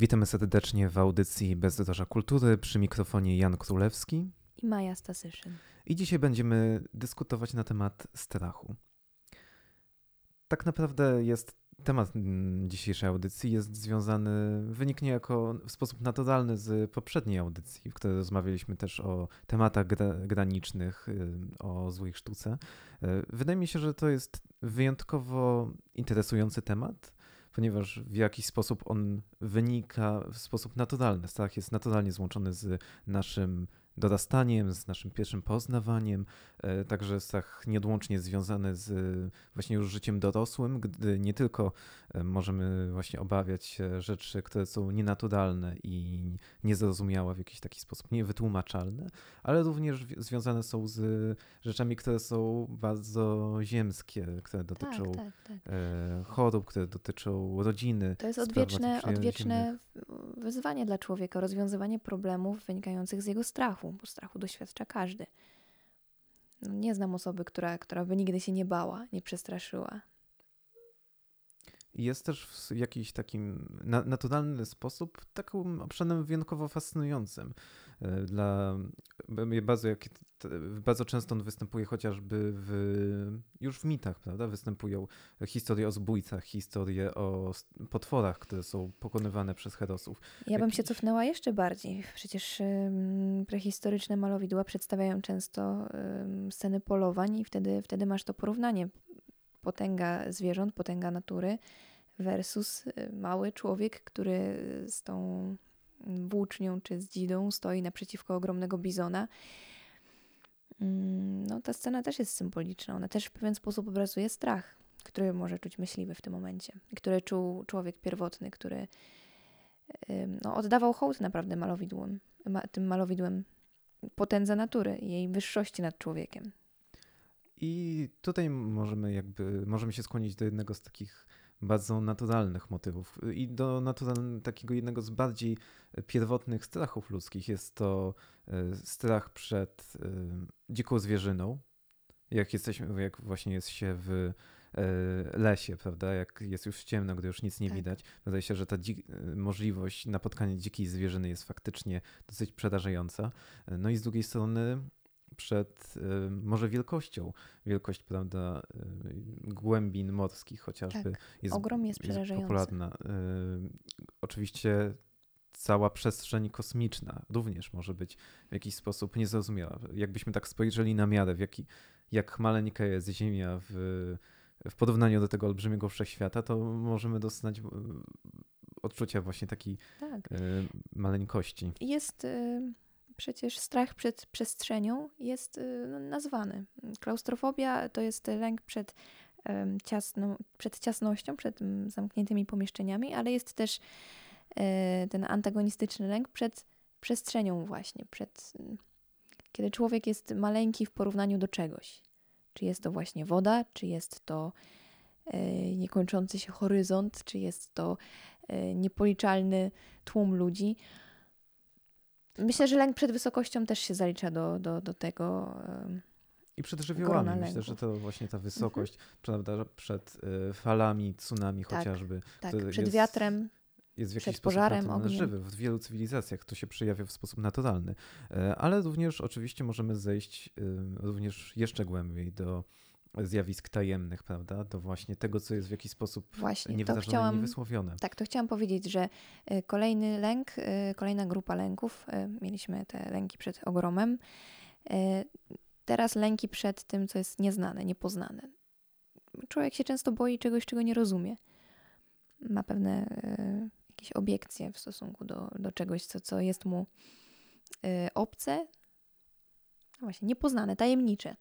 Witamy serdecznie w audycji Bezdroża Kultury przy mikrofonie Jan Królewski i Maja Stasyszyn. I dzisiaj będziemy dyskutować na temat strachu. Tak naprawdę jest temat dzisiejszej audycji jest związany, wyniknie jako w sposób naturalny z poprzedniej audycji, w której rozmawialiśmy też o tematach gra, granicznych, y, o złej sztuce. Y, wydaje mi się, że to jest wyjątkowo interesujący temat, ponieważ w jakiś sposób on wynika w sposób naturalny. Strach jest naturalnie złączony z naszym dorastaniem, z naszym pierwszym poznawaniem, e, także strach nieodłącznie związany z właśnie już życiem dorosłym, gdy nie tylko e, możemy właśnie obawiać się rzeczy, które są nienaturalne i niezrozumiałe w jakiś taki sposób, niewytłumaczalne, ale również związane są z rzeczami, które są bardzo ziemskie, które dotyczą tak, tak, tak. E, chorób, które dotyczą rodziny. To jest odwieczne, odwieczne wyzwanie dla człowieka, rozwiązywanie problemów wynikających z jego strachu bo strachu doświadcza każdy. No, nie znam osoby, która, która by nigdy się nie bała, nie przestraszyła. Jest też w jakiś takim naturalny sposób takim obszarem wyjątkowo fascynującym. E, dla, bardzo, bardzo często on występuje chociażby w, już w mitach, prawda? Występują historie o zbójcach, historie o potworach, które są pokonywane przez herosów. Ja bym się cofnęła jeszcze bardziej. Przecież prehistoryczne malowidła przedstawiają często sceny polowań i wtedy, wtedy masz to porównanie. Potęga zwierząt, potęga natury versus y, mały człowiek, który z tą włócznią czy z dzidą stoi naprzeciwko ogromnego bizona. Mm, no, ta scena też jest symboliczna. Ona też w pewien sposób obrazuje strach, który może czuć myśliwy w tym momencie, który czuł człowiek pierwotny, który no, oddawał hołd naprawdę malowidłem, tym malowidłem potędze natury jej wyższości nad człowiekiem. I tutaj możemy jakby, możemy się skłonić do jednego z takich bardzo naturalnych motywów i do naturalnego, takiego jednego z bardziej pierwotnych strachów ludzkich. Jest to e, strach przed e, dziką zwierzyną, jak jesteśmy, jak właśnie jest się w e, lesie, prawda, jak jest już ciemno, gdy już nic nie tak. widać. Wydaje się, że ta możliwość napotkania dzikiej zwierzyny jest faktycznie dosyć przerażająca. No i z drugiej strony przed y, może wielkością. Wielkość, prawda, y, głębin morskich chociażby tak. jest, Ogrom jest, jest popularna. Y, oczywiście cała przestrzeń kosmiczna również może być w jakiś sposób niezrozumiała. Jakbyśmy tak spojrzeli na miarę, w jaki, jak maleńka jest Ziemia w, w porównaniu do tego olbrzymiego wszechświata, to możemy dostać odczucia właśnie takiej tak. maleńkości. Jest przecież strach przed przestrzenią jest y, no, nazwany. Klaustrofobia to jest lęk przed, ciasną, przed ciasnością, przed zamkniętymi pomieszczeniami, ale jest też e, ten antagonistyczny lęk przed przestrzenią właśnie, przed kiedy człowiek jest maleńki w porównaniu do czegoś. Czy jest to właśnie woda, czy jest to e, niekończący się horyzont, czy jest to niepoliczalny tłum ludzi. Myślę, że lęk przed wysokością też się zalicza do, do, do tego. I przed żywiołami. Myślę, że to właśnie ta wysokość, mhm. prawda, przed y, falami, tsunami tak, chociażby. Tak, przed jest, wiatrem. Jest w jakiś przed pożarem, ogniem. żywy. W wielu cywilizacjach to się przejawia w sposób naturalny. E, ale również oczywiście możemy zejść y, również jeszcze głębiej do zjawisk tajemnych, prawda? Do właśnie tego, co jest w jakiś sposób właśnie, niewyrażone chciałam, niewysłowione. Tak, to chciałam powiedzieć, że y, kolejny lęk, y, kolejna grupa lęków, y, mieliśmy te lęki przed ogromem, teraz lęki przed tym, co jest nieznane, niepoznane. Człowiek się często boi czegoś, czego nie rozumie. Ma pewne jakieś obiekcje w stosunku do, do czegoś, co, co jest mu obce, no właśnie, niepoznane, tajemnicze.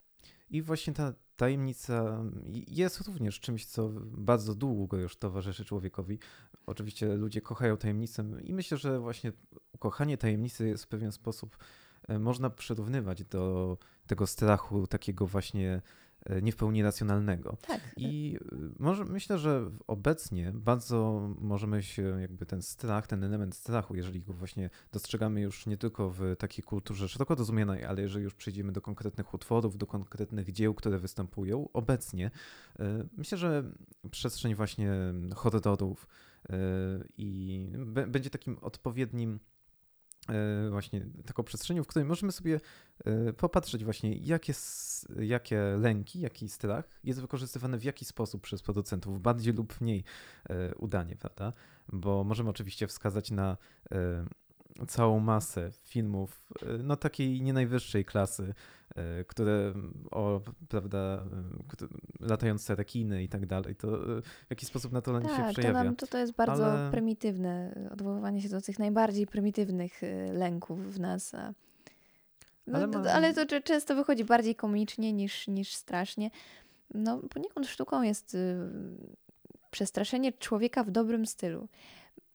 I właśnie ta tajemnica jest również czymś, co bardzo długo już towarzyszy człowiekowi. Oczywiście ludzie kochają tajemnicę i myślę, że właśnie ukochanie tajemnicy jest w pewien sposób e, można przyrównywać do tego strachu takiego właśnie nie w pełni racjonalnego. Tak. I e, może myślę, że obecnie bardzo możemy się jakby ten strach, ten element strachu, jeżeli go właśnie dostrzegamy już nie tylko w takiej kulturze szeroko rozumianej, ale jeżeli już przejdziemy do konkretnych utworów, do konkretnych dzieł, które występują obecnie, myślę, że przestrzeń właśnie horrorów i będzie takim odpowiednim E, właśnie taką przestrzenią, w której możemy sobie e, popatrzeć właśnie, jakie, jakie lęki, jaki strach jest wykorzystywany w jaki sposób przez producentów, bardziej lub mniej e, udanie, prawda? Bo możemy oczywiście wskazać na całą masę filmów, no takiej nie najwyższej klasy, E, które o, prawda, latające rekiny i tak dalej, to w jaki sposób na to tak, się przejawia. To, nam, to, to jest bardzo Ale... prymitywne, odwoływanie się do tych najbardziej prymitywnych lęków w nas. No, ale, ma... ale to często wychodzi bardziej komicznie niż, niż strasznie. No, poniekąd sztuką jest przestraszenie człowieka w dobrym stylu.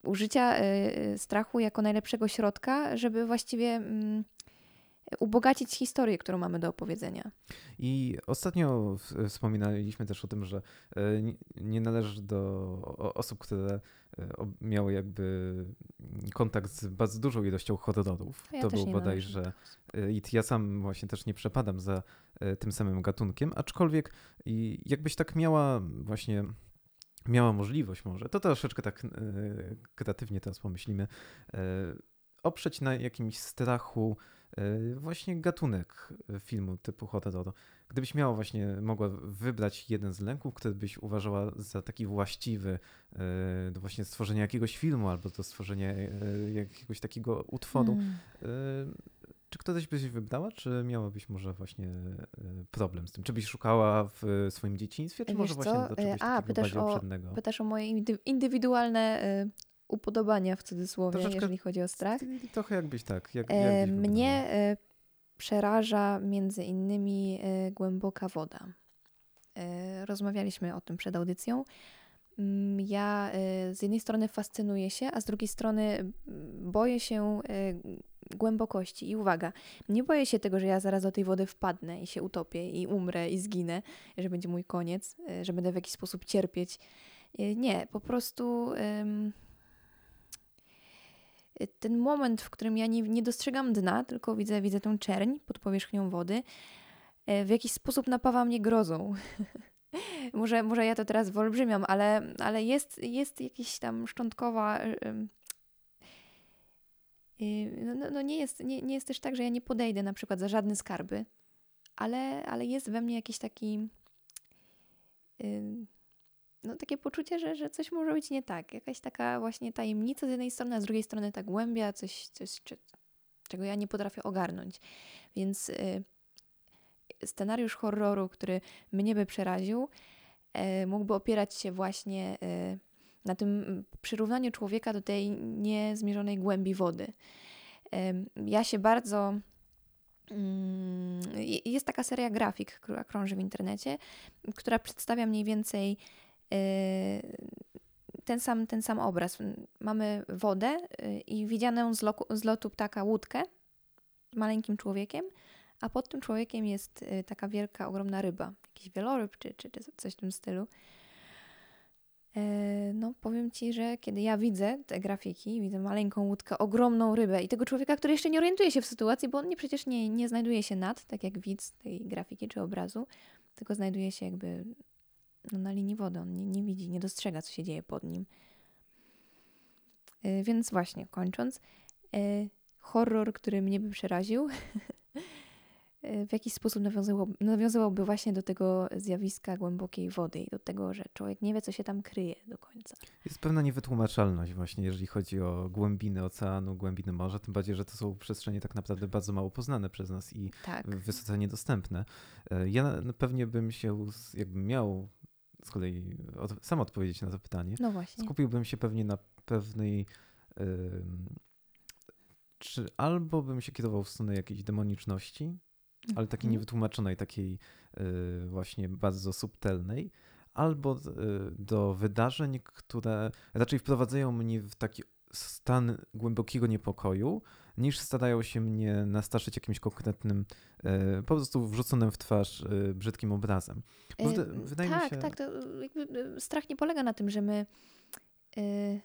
Użycia strachu jako najlepszego środka, żeby właściwie mm, ubogacić historię, którą mamy do opowiedzenia. I ostatnio wspominaliśmy też o tym, że e, nie należy do osób, które e, miały jakby kontakt z bardzo dużą ilością horrorów. Ja to był bodajże. E, I ja sam właśnie też nie przepadam za tym samym gatunkiem, aczkolwiek jakbyś tak miała właśnie miała możliwość może, to troszeczkę tak kreatywnie teraz pomyślimy, oprzeć na jakimś strachu E, właśnie gatunek filmu typu horror. Gdybyś miała właśnie, mogła wybrać jeden z lęków, który byś uważała za taki właściwy e, do właśnie stworzenia jakiegoś filmu albo do stworzenia e, jakiegoś takiego utworu, hmm. Czy któryś byś wybrała, czy miałabyś może właśnie problem z tym? Czy byś szukała w swoim dzieciństwie, czy Wiesz może co? właśnie do czegoś A, takiego bardziej obszednego? Pytasz o moje indywidualne upodobania w cudzysłowie, Troszeczkę, jeżeli chodzi o strach. Trochę jakbyś tak. Jak, e, mnie e, przeraża między innymi e, głęboka woda. E, rozmawialiśmy o tym przed audycją. Mm, ja e, z jednej strony fascynuję się, a z drugiej strony mm, boję się e, głębokości. I uwaga, nie boję się tego, że ja zaraz do tej wody wpadnę i się utopię i umrę i zginę, że będzie mój koniec, że będę w jakiś sposób cierpieć. Nie, po prostu Y, ten moment, w którym ja nie, nie dostrzegam dna, tylko widzę, widzę tę czerń pod powierzchnią wody, w jakiś sposób napawa mnie grozą. może, może ja to teraz wyolbrzymiam, ale, ale jest, jest jakiś tam szczątkowa. Y, no, no, no, nie, jest, nie, nie jest też tak, że ja nie podejdę na przykład za żadne skarby, ale, ale jest we mnie jakiś taki no, takie poczucie, że, że coś może być nie tak. Jakaś taka właśnie tajemnica z jednej strony, a z drugiej strony ta głębia, coś, coś czy, czego ja nie potrafię ogarnąć. Więc y, scenariusz horroru, który mnie by przeraził, y, mógłby opierać się właśnie y, na tym przyrównaniu człowieka do tej niezmierzonej głębi wody. Ja się bardzo. Mm, jest taka seria grafik, która krąży w internecie, która przedstawia mniej więcej Y, ten sam, ten sam obraz. Mamy wodę y, i widzianą z, loku, z lotu ptaka łódkę maleńkim człowiekiem, a pod tym człowiekiem jest y, taka wielka, ogromna ryba, jakiś wieloryb czy, czy coś w tym stylu. No, powiem ci, że kiedy ja widzę te grafiki, widzę maleńką łódkę, ogromną rybę i tego człowieka, który jeszcze nie orientuje się w sytuacji, bo on nie, przecież nie, nie znajduje się nad, tak jak widz tej grafiki czy obrazu, tylko znajduje się jakby no, na linii wody. On nie, nie widzi, nie dostrzega, co się dzieje pod nim. Yy, więc właśnie, kończąc, yy, horror, który mnie by przeraził, w jakiś sposób nawiązywałby, nawiązywałby właśnie do tego zjawiska głębokiej wody i do tego, że człowiek nie wie, co się tam kryje do końca. Jest pewna niewytłumaczalność właśnie, jeżeli chodzi o głębiny oceanu, głębiny morza, tym bardziej, że to są przestrzenie tak naprawdę bardzo mało poznane przez nas i tak. wysoce niedostępne. Ja pewnie bym się, jakbym miał z kolei od, sam odpowiedzieć na to pytanie. No właśnie. Skupiłbym się pewnie na pewnej. czy albo bym się kierował w stronę jakiejś demoniczności, ale takiej mhm. niewytłumaczonej, takiej y, właśnie bardzo subtelnej, albo y, do wydarzeń, które raczej wprowadzają mnie w taki stan głębokiego niepokoju, niż starają się mnie nastraszyć jakimś konkretnym, e, po prostu wrzuconym w twarz brzydkim obrazem. Bo wydaje tak, mi się... tak. To strach nie polega na tym, że my.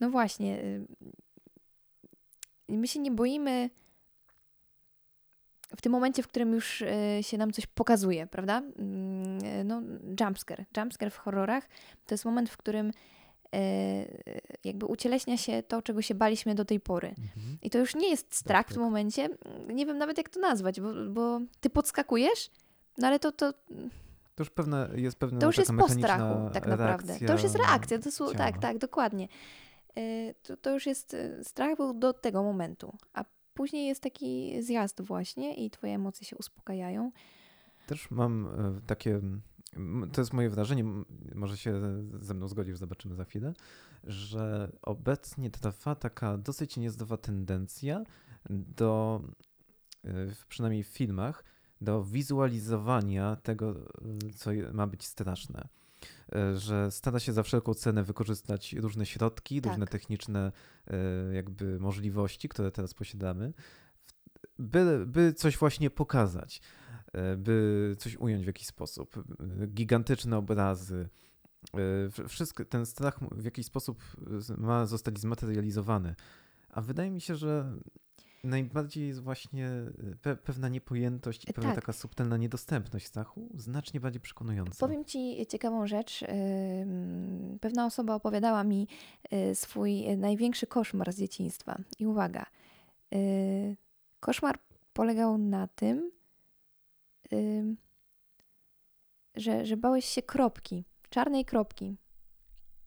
no właśnie. My się nie boimy w tym momencie, w którym już e, się nam coś pokazuje, prawda? Mm, e, No, jumpscare. Jumpscare w horrorach to jest moment, w którym e, jakby ucieleśnia się to, czego się baliśmy do tej pory. Mhm. I to już nie jest strach w tak. tym momencie. Nie wiem nawet, jak to nazwać, bo, bo ty podskakujesz, no ale to, to, To już pewne, jest pewna to już jest po strachu, tak naprawdę. To już jest reakcja, to, tak, tak, dokładnie. To, to już jest, strach był do tego momentu, a później jest taki zjazd właśnie i twoje emocje się uspokajają. Też mam e, takie, to jest moje wrażenie, może się ze mną zgodzisz, zobaczymy za chwilę, że obecnie trwa taka dosyć niezdrowa tendencja do, e, przynajmniej w filmach, do wizualizowania tego, e, co ma być straszne. E, Że stara się za wszelką cenę wykorzystać różne środki, Tak. różne techniczne e, jakby możliwości, które teraz posiadamy, by, by coś właśnie pokazać e, by coś ująć w jakiś sposób. Gigantyczne obrazy. wsz- Wszystko, ten strach w jakiś sposób ma zostać zmaterializowany. A wydaje mi się, że najbardziej jest właśnie e, pe pewna niepojętość i E, pewna tak. taka subtelna niedostępność strachu znacznie bardziej przekonująca. Powiem ci ciekawą rzecz. Pewna osoba opowiadała mi y, swój największy koszmar z dzieciństwa. I uwaga, y, koszmar polegał na tym, ym, że, że bałeś się kropki, czarnej kropki.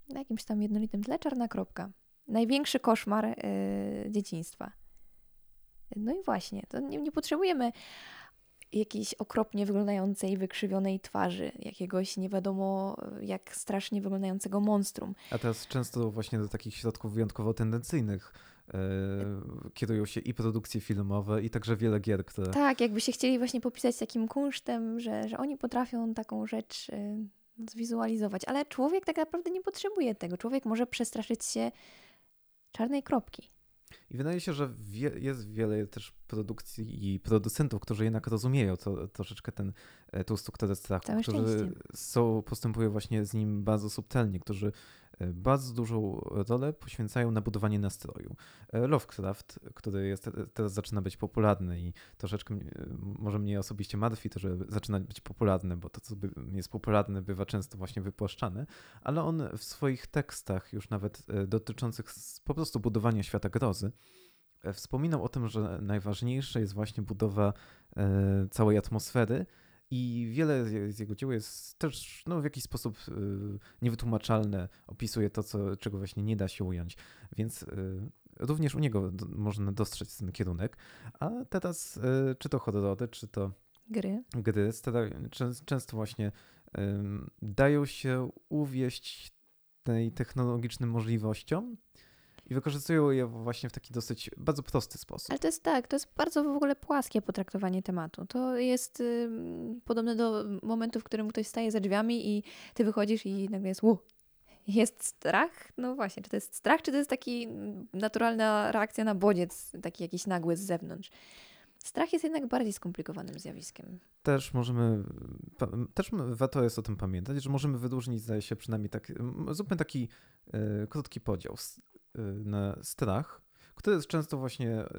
Na jakimś tam jednolitym tle czarna kropka. Największy koszmar y, dzieciństwa. No i właśnie, to nie, nie potrzebujemy jakiejś okropnie wyglądającej, wykrzywionej twarzy, jakiegoś nie wiadomo jak strasznie wyglądającego monstrum. A teraz często właśnie do takich środków wyjątkowo tendencyjnych e, kierują się i produkcje filmowe, i także wiele gier, które Tak, jakby się chcieli właśnie popisać takim kunsztem, że, że oni potrafią taką rzecz y, zwizualizować, ale człowiek tak naprawdę nie potrzebuje tego. Człowiek może przestraszyć się czarnej kropki. I wydaje się, że wie, jest wiele też produkcji i producentów, którzy jednak rozumieją to, troszeczkę ten e, strachu, Całe którzy są, postępują właśnie z nim bardzo subtelnie, którzy bardzo dużą rolę poświęcają na budowanie nastroju. E, Lovecraft, który jest, te- teraz zaczyna być popularny i troszeczkę mnie- może mnie osobiście martwi to, że zaczyna być popularny, bo to, co jest popularne, bywa często właśnie wypłaszczane, ale on w swoich tekstach, już nawet e, dotyczących po prostu budowania świata grozy, e, wspominał o tym, że najważniejsze jest właśnie budowa e, całej atmosfery i wiele z jego dzieł jest też no, w jakiś sposób e, niewytłumaczalne, opisuje to, co, czego właśnie nie da się ująć, więc e, również u niego można dostrzec ten kierunek. A teraz, e, czy to horrory, czy to Gry. gry często właśnie dają się uwieść tej technologicznym możliwościom i wykorzystują je właśnie w taki dosyć bardzo prosty sposób. Ale to jest tak, to jest bardzo w ogóle płaskie potraktowanie tematu. To jest ym, podobne do momentu, w którym ktoś staje za drzwiami i ty wychodzisz i nagle jest wu. Jest strach? No właśnie, czy to jest strach, czy to jest taki naturalna reakcja na bodziec, taki jakiś nagły z zewnątrz? Strach jest jednak bardziej skomplikowanym zjawiskiem. Też możemy, też warto jest o tym pamiętać, że możemy wyróżnić, zdaje się, przynajmniej tak, zróbmy taki e, krótki podział na strach, który jest często właśnie, e,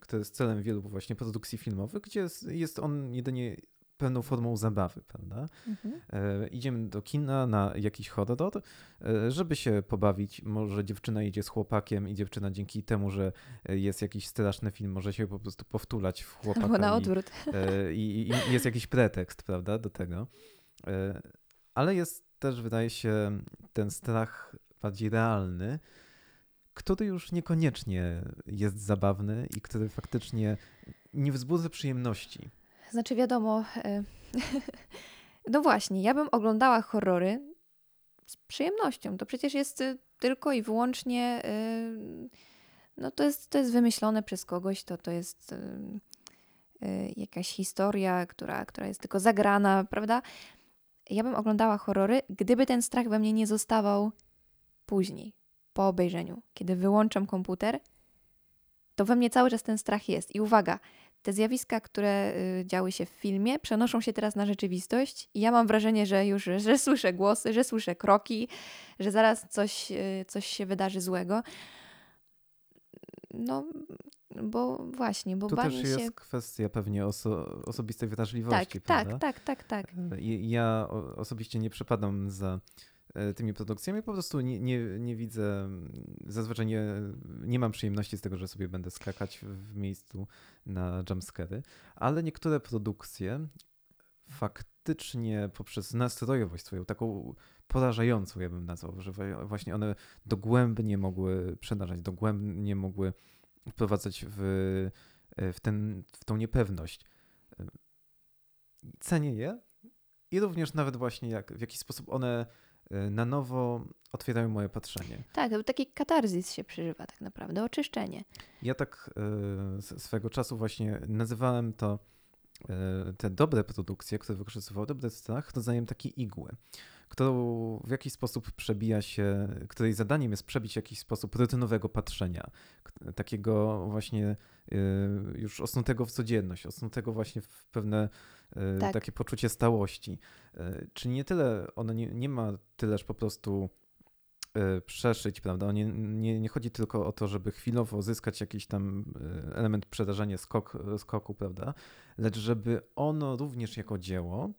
który jest celem wielu właśnie produkcji filmowych, gdzie jest, on jedynie pewną formą zabawy, prawda? Mhm. E, idziemy do kina na jakiś horror, e, żeby się pobawić. Może dziewczyna idzie z chłopakiem i dziewczyna dzięki temu, że e, jest jakiś straszny film, może się po prostu powtulać w chłopaka. Albo na i- odwrót. E, I, I jest jakiś pretekst, prawda, do tego. Ale jest też, wydaje się, ten strach bardziej realny, który już niekoniecznie jest zabawny i który faktycznie nie wzbudza przyjemności. Znaczy wiadomo, e, no właśnie, ja bym oglądała horrory z przyjemnością. To przecież jest y, tylko i wyłącznie, y, no to jest, to jest wymyślone przez kogoś, to, to jest y, jakaś historia, która, która jest tylko zagrana, prawda? Ja bym oglądała horrory, gdyby ten strach we mnie nie zostawał później, po obejrzeniu, kiedy wyłączam komputer, to we mnie cały czas ten strach jest. I uwaga, te zjawiska, które y, działy się w filmie, przenoszą się teraz na rzeczywistość i ja mam wrażenie, że już że słyszę głosy, że słyszę kroki, że zaraz coś, y, coś się wydarzy złego. No, bo właśnie, bo tu banie też się... jest kwestia pewnie oso osobistej wrażliwości, tak, prawda? tak, tak, tak, tak. Ja osobiście nie przepadam za tymi produkcjami. Po prostu nie, nie, nie widzę, zazwyczaj nie, nie mam przyjemności z tego, że sobie będę skakać w miejscu na jumpscary, ale niektóre produkcje faktycznie poprzez nastrojowość swoją, taką porażającą, ja bym nazwał, że właśnie one dogłębnie mogły przerażać, dogłębnie mogły wprowadzać w, w, ten, w tą niepewność. Cenię je i również nawet właśnie jak, w jaki sposób one na nowo otwierają moje patrzenie. Tak, taki katarzis się przeżywa tak naprawdę, oczyszczenie. Ja tak y, swego czasu właśnie nazywałem to y, te dobre produkcje, które wykorzystywały dobry strach, rodzajem takiej igły, którą w jakiś sposób przebija się, której zadaniem jest przebić jakiś sposób rutynowego patrzenia, takiego właśnie już osnutego w codzienność, osnutego właśnie w pewne E, tak. takie poczucie stałości. E, czyli nie tyle, ono nie, nie ma tyleż po prostu przeszyć, prawda? Nie, nie, nie chodzi tylko o to, żeby chwilowo uzyskać jakiś tam element przerażenia skok, skoku, prawda? Lecz żeby ono również jako dzieło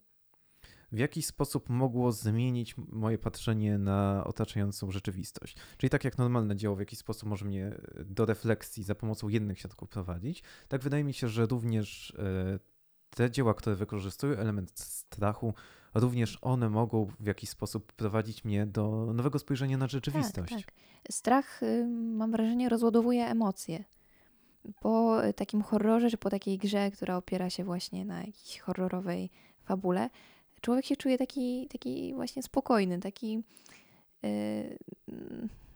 w jakiś sposób mogło zmienić moje patrzenie na otaczającą rzeczywistość. Czyli tak jak normalne dzieło w jakiś sposób może mnie do refleksji za pomocą jednych środków prowadzić, tak wydaje mi się, że również te dzieła, które wykorzystują element strachu, również one mogą w jakiś sposób prowadzić mnie do nowego spojrzenia na rzeczywistość. Tak, tak. Strach, y, mam wrażenie, rozładowuje emocje. Po takim horrorze, czy po takiej grze, która opiera się właśnie na jakiejś horrorowej fabule, człowiek się czuje taki, taki właśnie spokojny, taki. Yy,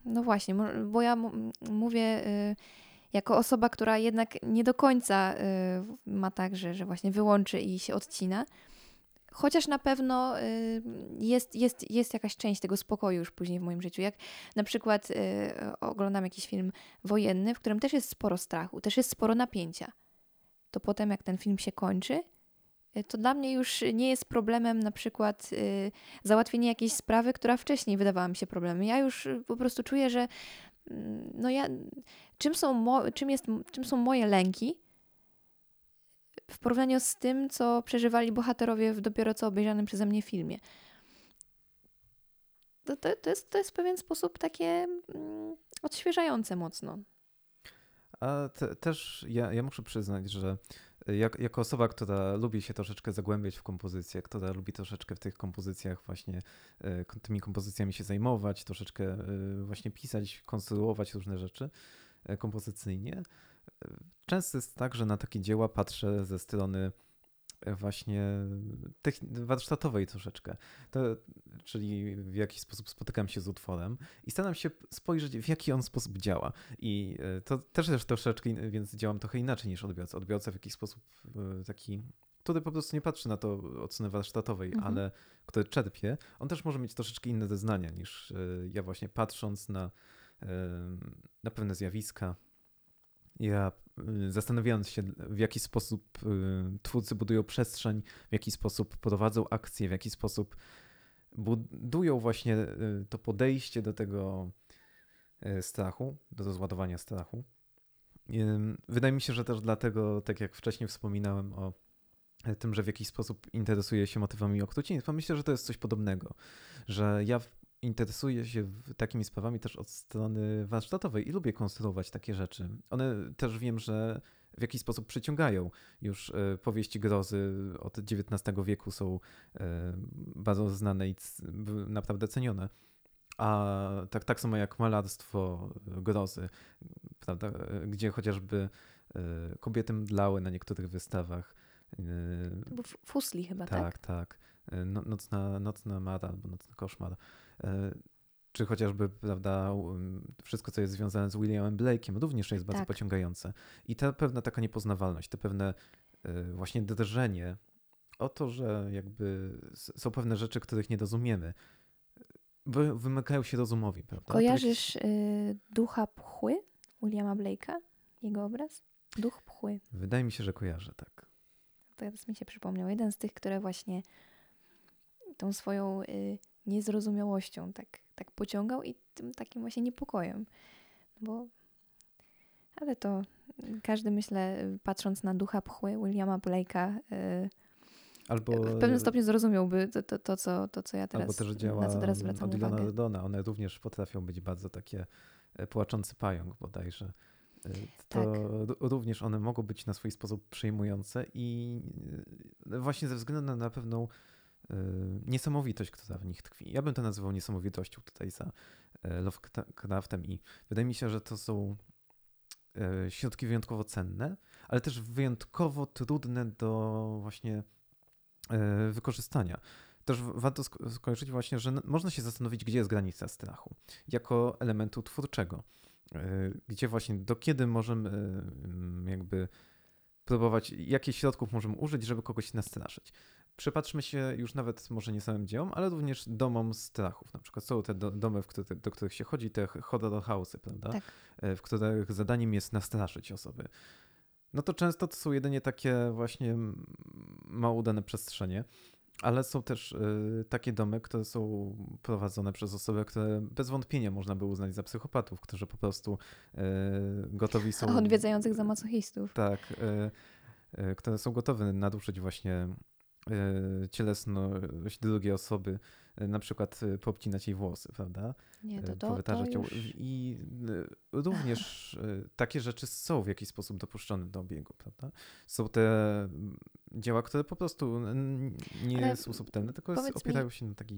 no właśnie, bo ja mówię. Yy, jako osoba, która jednak nie do końca y, ma tak, że, że właśnie wyłączy i się odcina, chociaż na pewno y, jest, jest, jest jakaś część tego spokoju już później w moim życiu. Jak na przykład y, oglądam jakiś film wojenny, w którym też jest sporo strachu, też jest sporo napięcia. To potem, jak ten film się kończy, to dla mnie już nie jest problemem na przykład załatwienie jakiejś sprawy, która wcześniej wydawała mi się problemem. Ja już po prostu czuję, że mm, no ja czym są, mo- czym, jest, czym są moje lęki w porównaniu z tym, co przeżywali bohaterowie w dopiero co obejrzanym przeze mnie filmie. To, to, to, jest, to jest w pewien sposób takie mm, odświeżające mocno. A te, też ja, ja muszę przyznać, że jak, jako osoba, która lubi się troszeczkę zagłębiać w kompozycję, która lubi troszeczkę w tych kompozycjach właśnie e, tymi kompozycjami się zajmować, troszeczkę e, właśnie pisać, konstruować różne rzeczy, E, kompozycyjnie. Często jest tak, że na takie dzieła patrzę ze strony właśnie warsztatowej troszeczkę. To, czyli w jaki sposób spotykam się z utworem i staram się spojrzeć, w jaki on sposób działa. I to też, też troszeczkę, więc działam trochę inaczej niż odbiorca. Odbiorca w jakiś sposób taki, który po prostu nie patrzy na to strony warsztatowej, mhm. ale który czerpie, on też może mieć troszeczkę inne zeznania niż ja właśnie patrząc na na pewne zjawiska. Ja y, zastanawiając się, w jaki sposób y, twórcy budują przestrzeń, w jaki sposób prowadzą akcje, w jaki sposób budują właśnie y, to podejście do tego strachu, do rozładowania strachu. Wydaje mi się, że też dlatego, tak jak wcześniej wspominałem o tym, że w jakiś sposób interesuje się motywami okrucieństwa, myślę, że to jest coś podobnego, że ja interesuję się takimi sprawami też od strony warsztatowej i lubię konstruować takie rzeczy. One też wiem, że w jakiś sposób przyciągają. Już e, powieści grozy od XIX wieku są e, bardzo znane i naprawdę cenione. A tak, tak samo jak malarstwo grozy, prawda, gdzie chociażby e, kobiety mdlały na niektórych wystawach. To był Fusli chyba, tak? Tak, tak. No, nocna, nocna mara albo nocny koszmar. E, czy chociażby, prawda, wszystko, co jest związane z Williamem Blake'iem, również jest bardzo tak. pociągające. I ta pewna taka niepoznawalność, te pewne e, właśnie drżenie o to, że jakby są pewne rzeczy, których nie rozumiemy. wy, wymykają się rozumowi, prawda? Kojarzysz y, Ducha Pchły Williama Blake'a? Jego obraz? Duch Pchły. Wydaje mi się, że kojarzę, tak. Teraz mi się przypomniał. Jeden z tych, które właśnie tą swoją y, niezrozumiałością tak, tak pociągał i tym takim właśnie niepokojem. Bo ale to każdy, myślę, patrząc na ducha pchły Williama Blake'a, y, Albo, w pewnym stopniu zrozumiałby to, to, to, co, to co ja teraz, albo też działa na co teraz zwracam od uwagę. Dona. One również potrafią być bardzo takie e, płaczący pająk bodajże. E, To Tak. również one mogą być na swój sposób przejmujące i e, właśnie ze względu na, pewną niesamowitość, która w nich tkwi. Ja bym to nazywał niesamowitością tutaj za e, Lovecraftem i wydaje mi się, że to są e, środki wyjątkowo cenne, ale też wyjątkowo trudne do właśnie e, wykorzystania. Też warto sk- skojarzyć właśnie, że można się zastanowić, gdzie jest granica strachu jako elementu twórczego. Gdzie właśnie, do kiedy możemy jakby próbować, jakich środków możemy użyć, żeby kogoś nastraszyć. Przypatrzmy się już nawet może nie samym dziełom, ale również domom strachów. Na przykład są te do, domy, w które, do których się chodzi, te horror house'y, prawda? Tak. E, W których zadaniem jest nastraszyć osoby. No to często to są jedynie takie właśnie mało udane przestrzenie, ale są też y, takie domy, które są prowadzone przez osoby, które bez wątpienia można by uznać za psychopatów, którzy po prostu y, gotowi są... Odwiedzających za masochistów. Tak, które są gotowe nadużyć właśnie cielesność drugiej osoby, y, na przykład poobcinać jej włosy, prawda? Nie, e, to, to, to. I również takie rzeczy są w jakiś sposób dopuszczone do obiegu, prawda? Są te mm, dzieła, które po prostu nie Ale są subtelne, tylko powiedz mi- opierają się na takich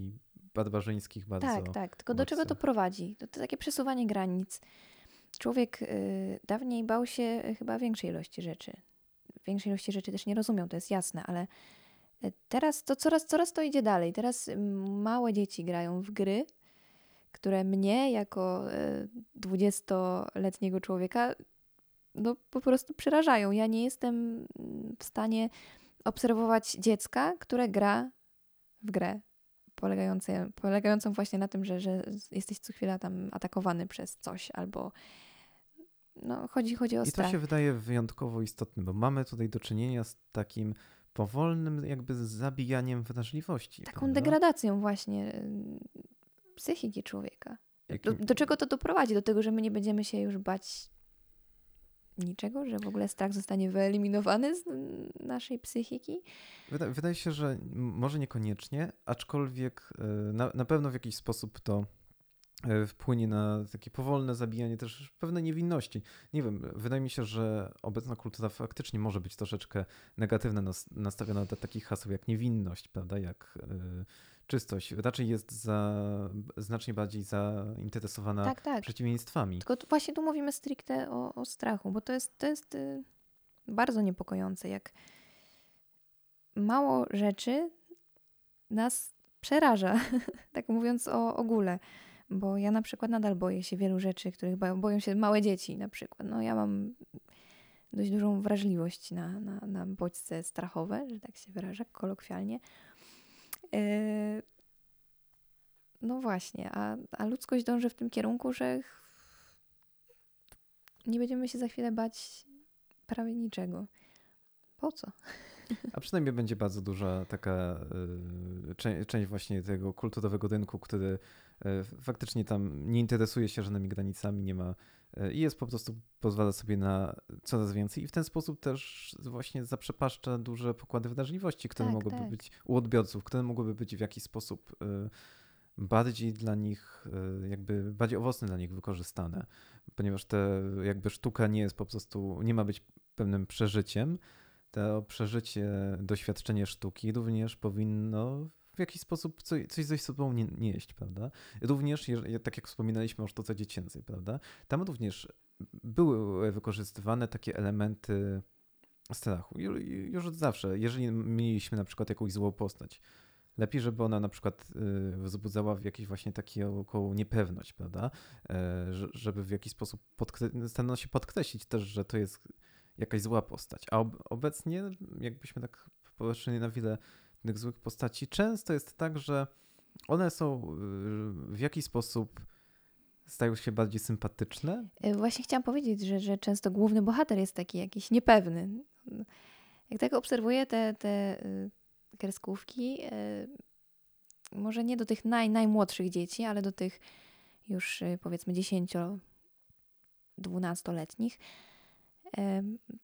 barbarzyńskich bardzo... Tak, tak. Tylko do czego to prowadzi? To, to takie przesuwanie granic. Człowiek y, dawniej bał się chyba większej ilości rzeczy. Większej ilości rzeczy też nie rozumiał, to jest jasne, ale teraz to coraz, coraz to idzie dalej. Teraz y, małe dzieci grają w gry, które mnie jako y, 20-letniego człowieka no, po prostu przerażają. Ja nie jestem mm, w stanie obserwować dziecka, które gra w grę polegające, polegającą właśnie na tym, że, że jesteś co chwila tam atakowany przez coś albo no, chodzi, chodzi o I to strach. się wydaje wyjątkowo istotne, bo mamy tutaj do czynienia z takim powolnym jakby zabijaniem wrażliwości. Taką prawda? degradacją właśnie y, psychiki człowieka. Do, do czego to doprowadzi? Do tego, że my nie będziemy się już bać niczego, że w ogóle strach zostanie wyeliminowany z naszej psychiki? Wyda, wydaje się, że może niekoniecznie, aczkolwiek e, na, na pewno w jakiś sposób to wpłynie na takie powolne zabijanie też pewnej niewinności. Nie wiem, wydaje mi się, że obecna kultura faktycznie może być troszeczkę negatywna nas, nastawiona do takich haseł jak niewinność, prawda, jak e, czystość. Raczej jest za, znacznie bardziej zainteresowana Tak, tak. przeciwieństwami. Tylko tu, właśnie tu mówimy stricte o, o strachu, bo to jest, to jest y, bardzo niepokojące, jak mało rzeczy nas przeraża, tak mówiąc o ogóle. Bo ja na przykład nadal boję się wielu rzeczy, których boją, się małe dzieci na przykład. No ja mam dość dużą wrażliwość na, na, na bodźce strachowe, że tak się wyrażę kolokwialnie. Yy, no właśnie, a, a ludzkość dąży w tym kierunku, że nie będziemy się za chwilę bać prawie niczego. Po co? A przynajmniej będzie bardzo duża taka y, część właśnie tego kulturowego rynku, który faktycznie tam nie interesuje się żadnymi granicami, nie ma y, i jest po prostu, pozwala sobie na coraz więcej i w ten sposób też właśnie zaprzepaszcza duże pokłady wrażliwości, które Tak, mogłyby tak. być u odbiorców, które mogłyby być w jakiś sposób y, bardziej dla nich, jakby bardziej owocne dla nich wykorzystane, ponieważ te jakby sztuka nie jest po prostu, nie ma być pewnym przeżyciem, to przeżycie, doświadczenie sztuki również powinno w jakiś sposób coś, coś ze sobą nie, nieść, prawda? Również, tak jak wspominaliśmy o sztuce dziecięcej, prawda? Tam również były wykorzystywane takie elementy strachu. Ju- Już od zawsze. Jeżeli mieliśmy na przykład jakąś złą postać, lepiej, żeby ona na przykład y, wzbudzała w jakiejś właśnie taką niepewność, prawda? E, że- Żeby w jakiś sposób starano się podkreślić też, że to jest jakaś zła postać. A ob- obecnie, jakbyśmy tak popatrzyli na wiele tych złych postaci, często jest tak, że one są w jakiś sposób stają się bardziej sympatyczne? Właśnie chciałam powiedzieć, że, że często główny bohater jest taki jakiś niepewny. Jak tak obserwuję te, te kreskówki, może nie do tych naj, najmłodszych dzieci, ale do tych już powiedzmy 10-12-letnich,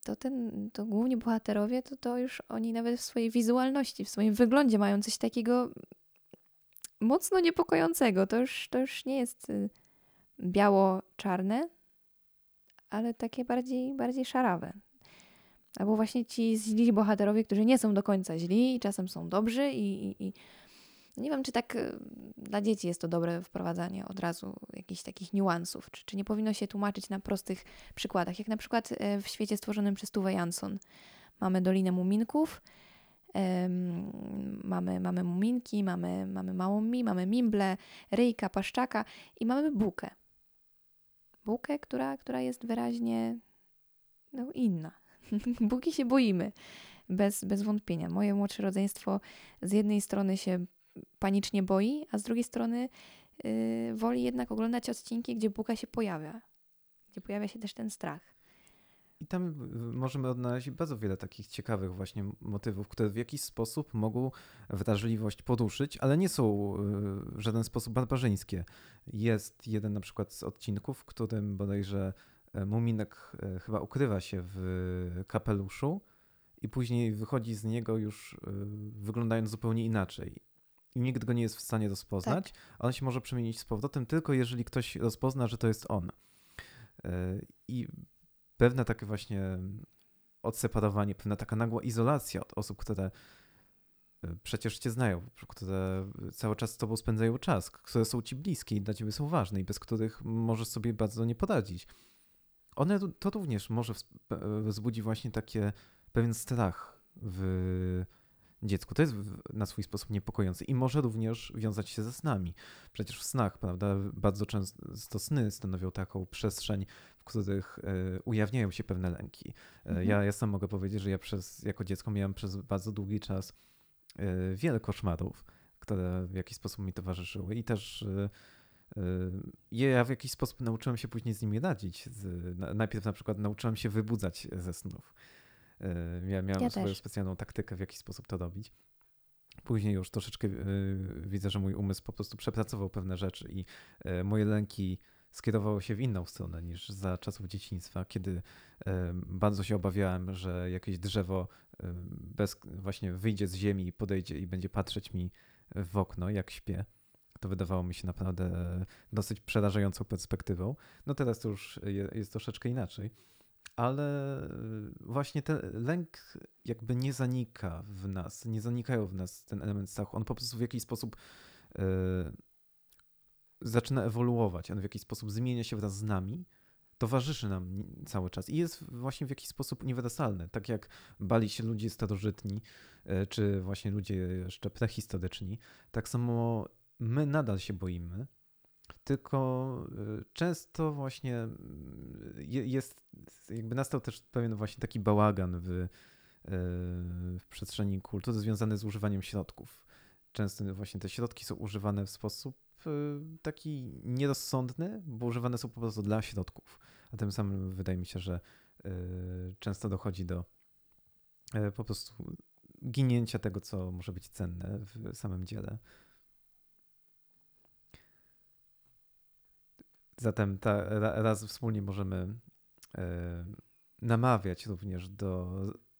to, ten, to główni bohaterowie, to, to już oni nawet w swojej wizualności, w swoim wyglądzie mają coś takiego mocno niepokojącego. To już, to już nie jest y, biało-czarne, ale takie bardziej, bardziej szarawe. Albo właśnie ci źli bohaterowie, którzy nie są do końca źli i czasem są dobrzy i, i, i nie wiem, czy tak y, dla dzieci jest to dobre wprowadzanie od razu jakichś takich niuansów, czy, czy nie powinno się tłumaczyć na prostych przykładach, jak na przykład e, w świecie stworzonym przez Tuve Jansson. Mamy Dolinę Muminków, um, mamy, mamy Muminki, mamy, mamy Małą Mi, mamy Mimble, Ryjka, Paszczaka i mamy Bukę. Bukę, która, która jest wyraźnie no, inna. Buki się boimy, bez, bez wątpienia. Moje młodsze rodzeństwo z jednej strony się panicznie boi, a z drugiej strony yy, woli jednak oglądać odcinki, gdzie Buka się pojawia, gdzie pojawia się też ten strach. I tam y, możemy odnaleźć bardzo wiele takich ciekawych właśnie motywów, które w jakiś sposób mogą wrażliwość poruszyć, ale nie są y, w żaden sposób barbarzyńskie. Jest jeden na przykład z odcinków, w którym bodajże e, Muminek e, chyba ukrywa się w kapeluszu i później wychodzi z niego już y, wyglądając zupełnie inaczej i nikt go nie jest w stanie rozpoznać. Tak. On się może przemienić z powrotem tylko jeżeli ktoś rozpozna, że to jest on. E, I pewne takie właśnie odseparowanie, pewna taka nagła izolacja od osób, które e, przecież cię znają, które cały czas z tobą spędzają czas, które są ci bliskie i dla ciebie są ważne i bez których możesz sobie bardzo nie poradzić. One to również może wzbudzi właśnie takie pewien strach w dziecku. To jest na swój sposób niepokojące i może również wiązać się ze snami. Przecież w snach, prawda, bardzo często sny stanowią taką przestrzeń, w których e, ujawniają się pewne lęki. E, mhm. Ja, ja sam mogę powiedzieć, że ja przez, jako dziecko miałem przez bardzo długi czas e, wiele koszmarów, które w jakiś sposób mi towarzyszyły i też ja w jakiś sposób nauczyłem się później z nimi radzić. Najpierw na przykład nauczyłem się wybudzać ze snów. Ja miałem ja swoją też. specjalną taktykę, w jaki sposób to robić. Później już troszeczkę widzę, że mój umysł po prostu przepracował pewne rzeczy i moje lęki skierowały się w inną stronę niż za czasów dzieciństwa, kiedy bardzo się obawiałem, że jakieś drzewo bez, właśnie wyjdzie z ziemi i podejdzie i będzie patrzeć mi w okno, jak śpię. To wydawało mi się naprawdę dosyć przerażającą perspektywą. No teraz to już jest troszeczkę inaczej ale y, właśnie ten lęk jakby nie zanika w nas, nie zanikają w nas ten element strachu. On po prostu w jakiś sposób y, zaczyna ewoluować, on w jakiś sposób zmienia się wraz z nami, towarzyszy nam cały czas i jest właśnie w jakiś sposób uniwersalny. Tak jak bali się ludzie starożytni, y, czy właśnie ludzie jeszcze prehistoryczni, tak samo my nadal się boimy, tylko y, często właśnie mm, jest, jakby nastał też pewien właśnie taki bałagan w, y, w przestrzeni kultury związany z używaniem środków. Często właśnie te środki są używane w sposób y, taki nierozsądny, bo używane są po prostu dla środków. A tym samym wydaje mi się, że często dochodzi do po prostu ginięcia tego, co może być cenne w samym dziele. Zatem ta, raz wspólnie możemy e, namawiać również do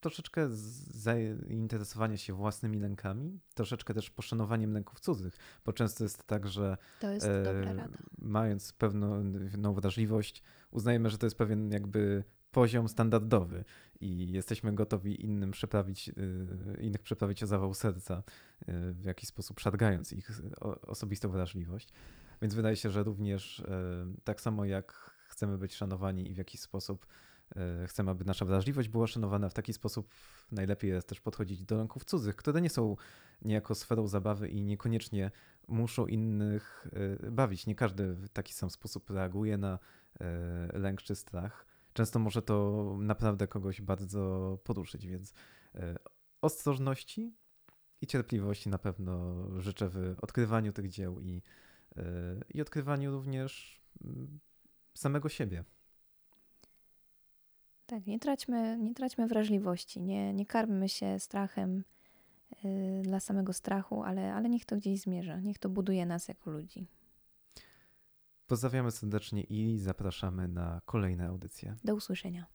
troszeczkę zainteresowania się własnymi lękami, troszeczkę też poszanowaniem lęków cudzych, bo często jest tak, że e, mając pewną wrażliwość, uznajemy, że to jest pewien jakby poziom standardowy i jesteśmy gotowi innym przeprawić, e, innych przeprawić o zawał serca, w jakiś sposób szargając ich osobistą wrażliwość. Więc wydaje się, że również e, tak samo jak chcemy być szanowani i w jakiś sposób e, chcemy, aby nasza wrażliwość była szanowana w taki sposób, najlepiej jest też podchodzić do ręków cudzych, które nie są niejako sferą zabawy i niekoniecznie muszą innych e, bawić. Nie każdy w taki sam sposób reaguje na lęk czy strach. Często może to naprawdę kogoś bardzo poruszyć, więc ostrożności i cierpliwości na pewno życzę w odkrywaniu tych dzieł i, i odkrywaniu również mm, samego siebie. Tak, nie traćmy, nie traćmy wrażliwości, nie, nie karmmy się strachem yy, dla samego strachu, ale, ale niech to gdzieś zmierza, niech to buduje nas jako ludzi. Pozdrawiamy serdecznie i zapraszamy na kolejne audycje. Do usłyszenia.